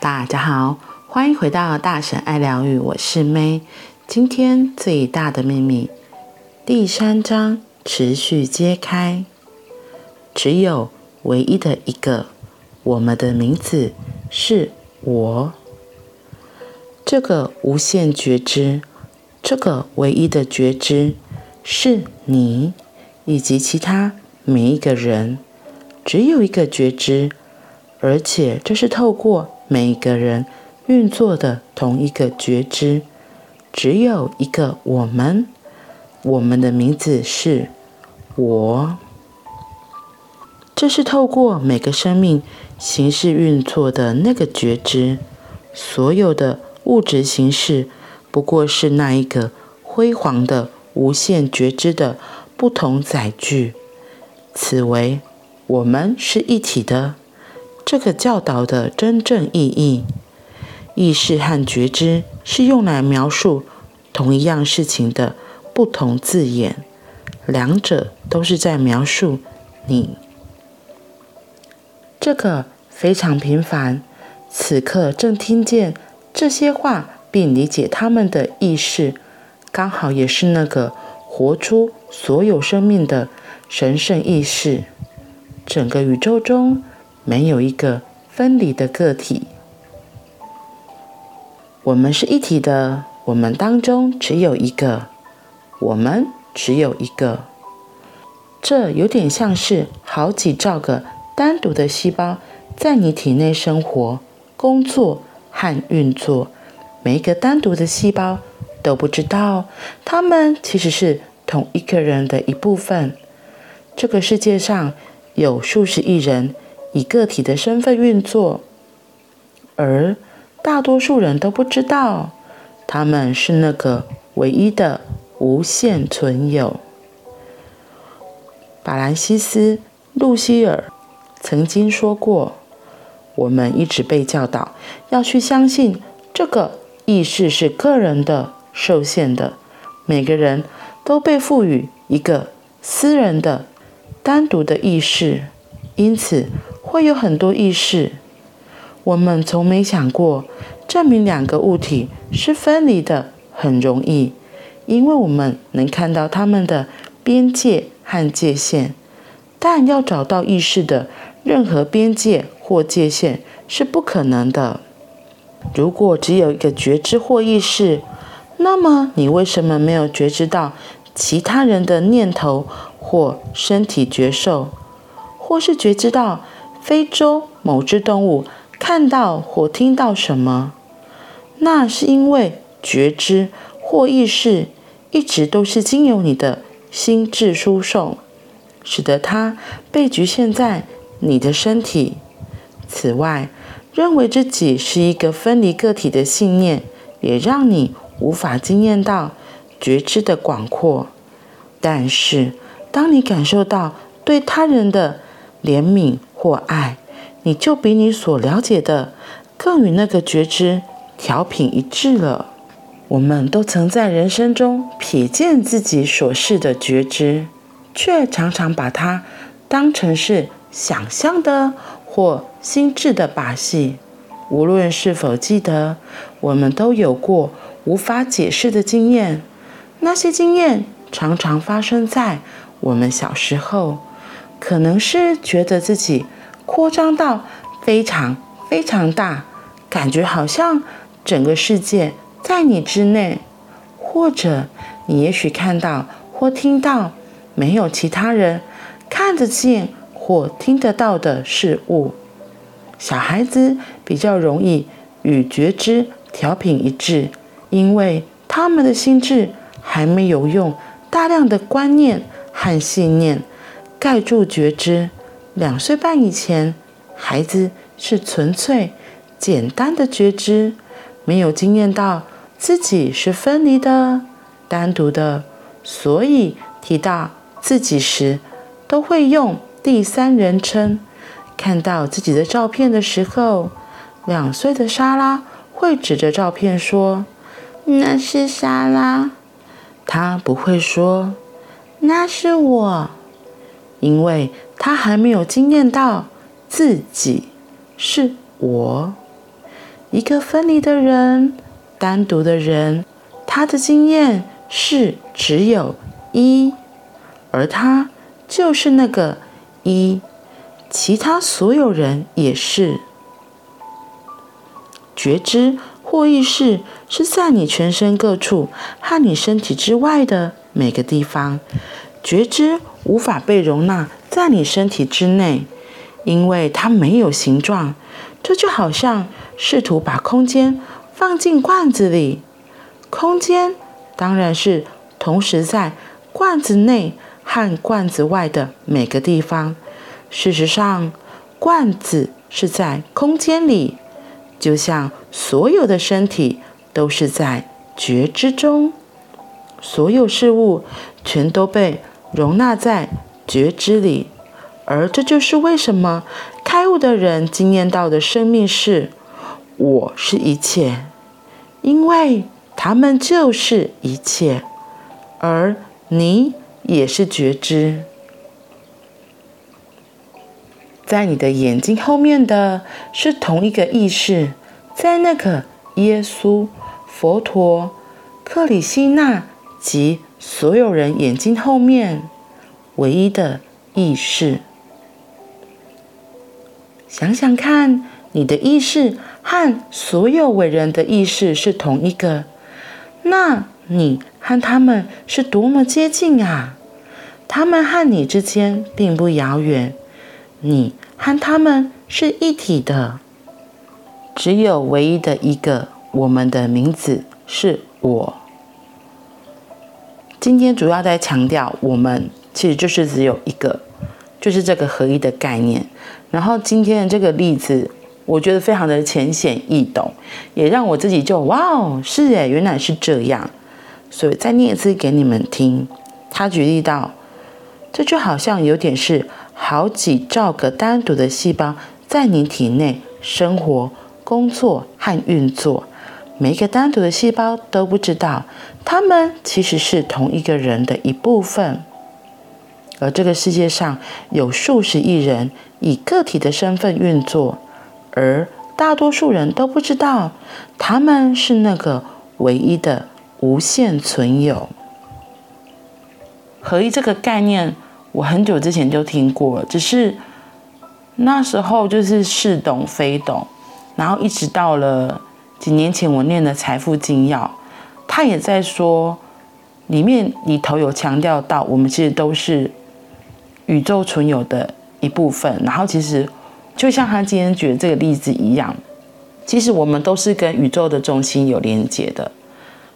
大家好，欢迎回到大神爱疗愈，我是 May。今天最大的秘密第三章持续揭开，只有唯一的一个，我们的名字是我。这个无限觉知，这个唯一的觉知是你以及其他每一个人，只有一个觉知，而且这是透过。每个人运作的同一个觉知，只有一个我们，我们的名字是我。这是透过每个生命形式运作的那个觉知，所有的物质形式不过是那一个辉煌的无限觉知的不同载具。此为我们是一体的。这个教导的真正意义，意识和觉知是用来描述同一样事情的不同字眼，两者都是在描述你。这个非常平凡，此刻正听见这些话并理解他们的意识，刚好也是那个活出所有生命的神圣意识。整个宇宙中。没有一个分离的个体，我们是一体的。我们当中只有一个，我们只有一个。这有点像是好几兆个单独的细胞在你体内生活、工作和运作。每一个单独的细胞都不知道，他们其实是同一个人的一部分。这个世界上有数十亿人。以个体的身份运作，而大多数人都不知道，他们是那个唯一的无限存有。法兰西斯·路西尔曾经说过：“我们一直被教导要去相信，这个意识是个人的、受限的，每个人都被赋予一个私人的、单独的意识，因此。”会有很多意识，我们从没想过证明两个物体是分离的很容易，因为我们能看到它们的边界和界限，但要找到意识的任何边界或界限是不可能的。如果只有一个觉知或意识，那么你为什么没有觉知到其他人的念头或身体觉受，或是觉知到？非洲某只动物看到或听到什么，那是因为觉知或意识一直都是经由你的心智输送，使得它被局限在你的身体。此外，认为自己是一个分离个体的信念，也让你无法经验到觉知的广阔。但是，当你感受到对他人的怜悯，或爱，你就比你所了解的更与那个觉知调频一致了。我们都曾在人生中瞥见自己所示的觉知，却常常把它当成是想象的或心智的把戏。无论是否记得，我们都有过无法解释的经验。那些经验常常发生在我们小时候。可能是觉得自己扩张到非常非常大，感觉好像整个世界在你之内，或者你也许看到或听到没有其他人看得见或听得到的事物。小孩子比较容易与觉知调频一致，因为他们的心智还没有用大量的观念和信念。盖住觉知，两岁半以前，孩子是纯粹、简单的觉知，没有经验到自己是分离的、单独的，所以提到自己时，都会用第三人称。看到自己的照片的时候，两岁的莎拉会指着照片说：“那是莎拉。”她不会说：“那是我。”因为他还没有经验到自己是我，一个分离的人，单独的人，他的经验是只有一，而他就是那个一，其他所有人也是。觉知或意识是在你全身各处和你身体之外的每个地方，觉知无法被容纳在你身体之内，因为它没有形状。这就好像试图把空间放进罐子里，空间当然是同时在罐子内和罐子外的每个地方。事实上，罐子是在空间里。就像所有的身体都是在觉知中，所有事物全都被容纳在觉知里，而这就是为什么开悟的人经验到的生命是“我是一切”，因为他们就是一切，而你也是觉知。在你的眼睛后面的是同一个意识，在那个耶稣、佛陀、克里希那及所有人眼睛后面唯一的意识。想想看，你的意识和所有伟人的意识是同一个，那你和他们是多么接近啊！他们和你之间并不遥远。你和他们是一体的，只有唯一的一个。我们的名字是我。今天主要在强调，我们其实就是只有一个，就是这个合一的概念。然后今天的这个例子，我觉得非常的浅显易懂，也让我自己就哇哦，是耶，原来是这样。所以再念一次给你们听。他举例到，这就好像有点是。好几兆个单独的细胞在你体内生活、工作和运作，每一个单独的细胞都不知道，它们其实是同一个人的一部分。而这个世界上有数十亿人以个体的身份运作，而大多数人都不知道，他们是那个唯一的无限存有。合一这个概念。我很久之前就听过，只是那时候就是似懂非懂，然后一直到了几年前我念的《财富精要》，他也在说，里面里头有强调到，我们其实都是宇宙存有的一部分。然后其实就像他今天举的这个例子一样，其实我们都是跟宇宙的中心有连接的，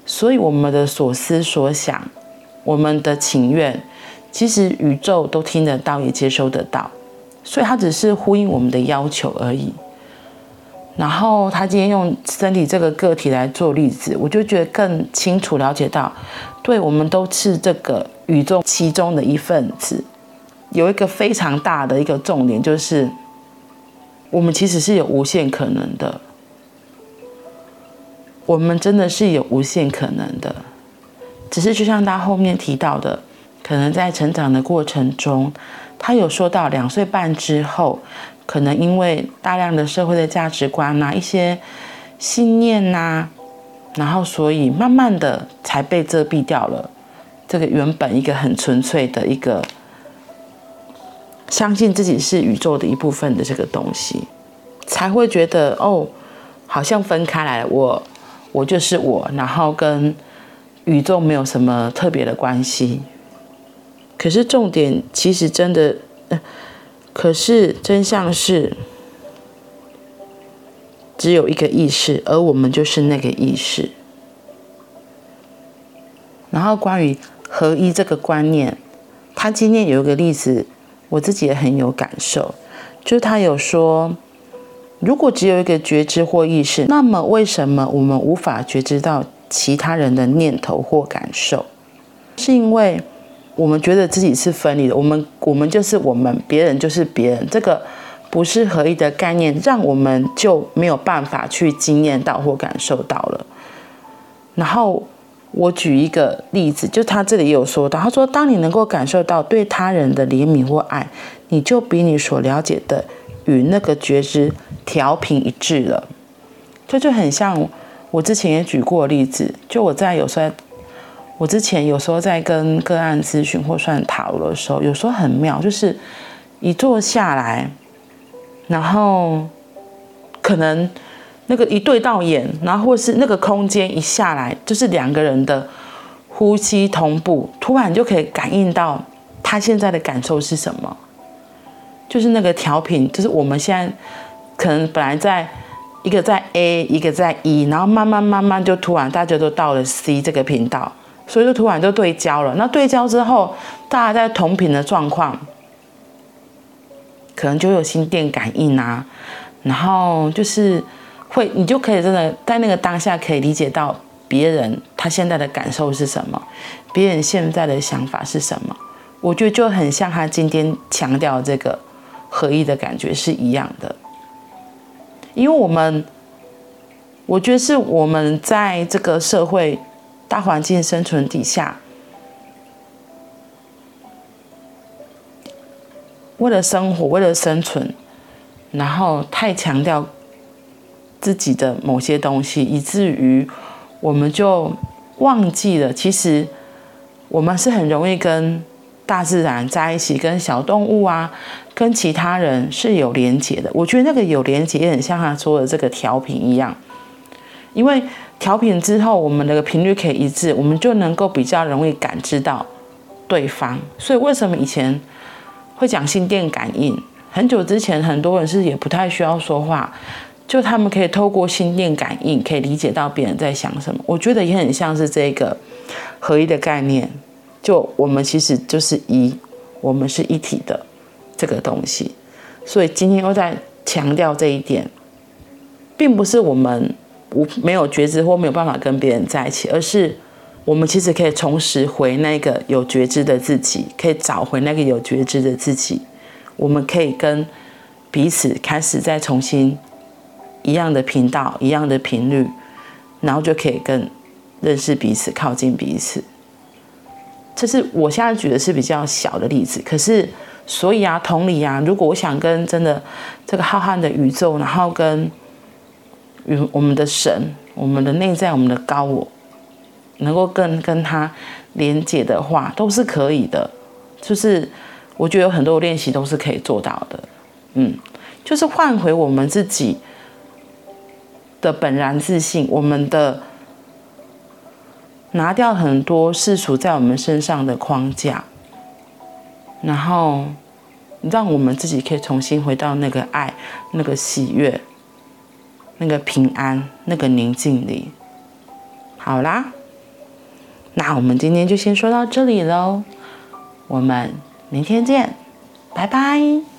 所以我们的所思所想，我们的情愿。其实宇宙都听得到，也接收得到，所以它只是呼应我们的要求而已。然后他今天用身体这个个体来做例子，我就觉得更清楚了解到，对，我们都是这个宇宙其中的一份子。有一个非常大的一个重点，就是我们其实是有无限可能的，我们真的是有无限可能的，只是就像他后面提到的。可能在成长的过程中，他有说到两岁半之后，可能因为大量的社会的价值观呐、啊、一些信念呐、啊，然后所以慢慢的才被遮蔽掉了这个原本一个很纯粹的一个相信自己是宇宙的一部分的这个东西，才会觉得哦，好像分开来，我我就是我，然后跟宇宙没有什么特别的关系。可是重点其实真的，可是真相是，只有一个意识，而我们就是那个意识。然后关于合一这个观念，他今天有一个例子，我自己也很有感受，就是他有说，如果只有一个觉知或意识，那么为什么我们无法觉知到其他人的念头或感受？是因为。我们觉得自己是分离的，我们我们就是我们，别人就是别人，这个不是合一的概念，让我们就没有办法去经验到或感受到了。然后我举一个例子，就他这里也有说到，他说，当你能够感受到对他人的怜悯或爱，你就比你所了解的与那个觉知调频一致了。这就很像我之前也举过例子，就我在有时候，我之前有时候在跟个案咨询或算塔罗的时候，有时候很妙，就是一坐下来，然后可能那个一对到眼，然后或是那个空间一下来，就是两个人的呼吸同步，突然就可以感应到他现在的感受是什么，就是那个调频，就是我们现在可能本来在。一个在 A，一个在 E，然后慢慢慢慢就突然大家都到了 C 这个频道，所以就突然就对焦了。那对焦之后，大家在同频的状况，可能就有心电感应啊，然后就是会，你就可以真的在那个当下可以理解到别人他现在的感受是什么，别人现在的想法是什么。我觉得就很像他今天强调这个合一的感觉是一样的。因为我们，我觉得是我们在这个社会大环境生存底下，为了生活，为了生存，然后太强调自己的某些东西，以至于我们就忘记了，其实我们是很容易跟大自然在一起，跟小动物啊。跟其他人是有连结的，我觉得那个有连结也很像他说的这个调频一样，因为调频之后，我们的频率可以一致，我们就能够比较容易感知到对方。所以为什么以前会讲心电感应？很久之前，很多人是也不太需要说话，就他们可以透过心电感应，可以理解到别人在想什么。我觉得也很像是这个合一的概念，就我们其实就是一，我们是一体的。这个东西，所以今天又在强调这一点，并不是我们我没有觉知或没有办法跟别人在一起，而是我们其实可以重拾回那个有觉知的自己，可以找回那个有觉知的自己，我们可以跟彼此开始再重新一样的频道、一样的频率，然后就可以更认识彼此、靠近彼此。这是我现在举的是比较小的例子，可是。所以啊，同理啊，如果我想跟真的这个浩瀚的宇宙，然后跟与我们的神、我们的内在、我们的高我，能够跟跟他连接的话，都是可以的。就是我觉得有很多练习都是可以做到的。嗯，就是换回我们自己的本然自信，我们的拿掉很多世俗在我们身上的框架。然后，让我们自己可以重新回到那个爱、那个喜悦、那个平安、那个宁静里。好啦，那我们今天就先说到这里喽，我们明天见，拜拜。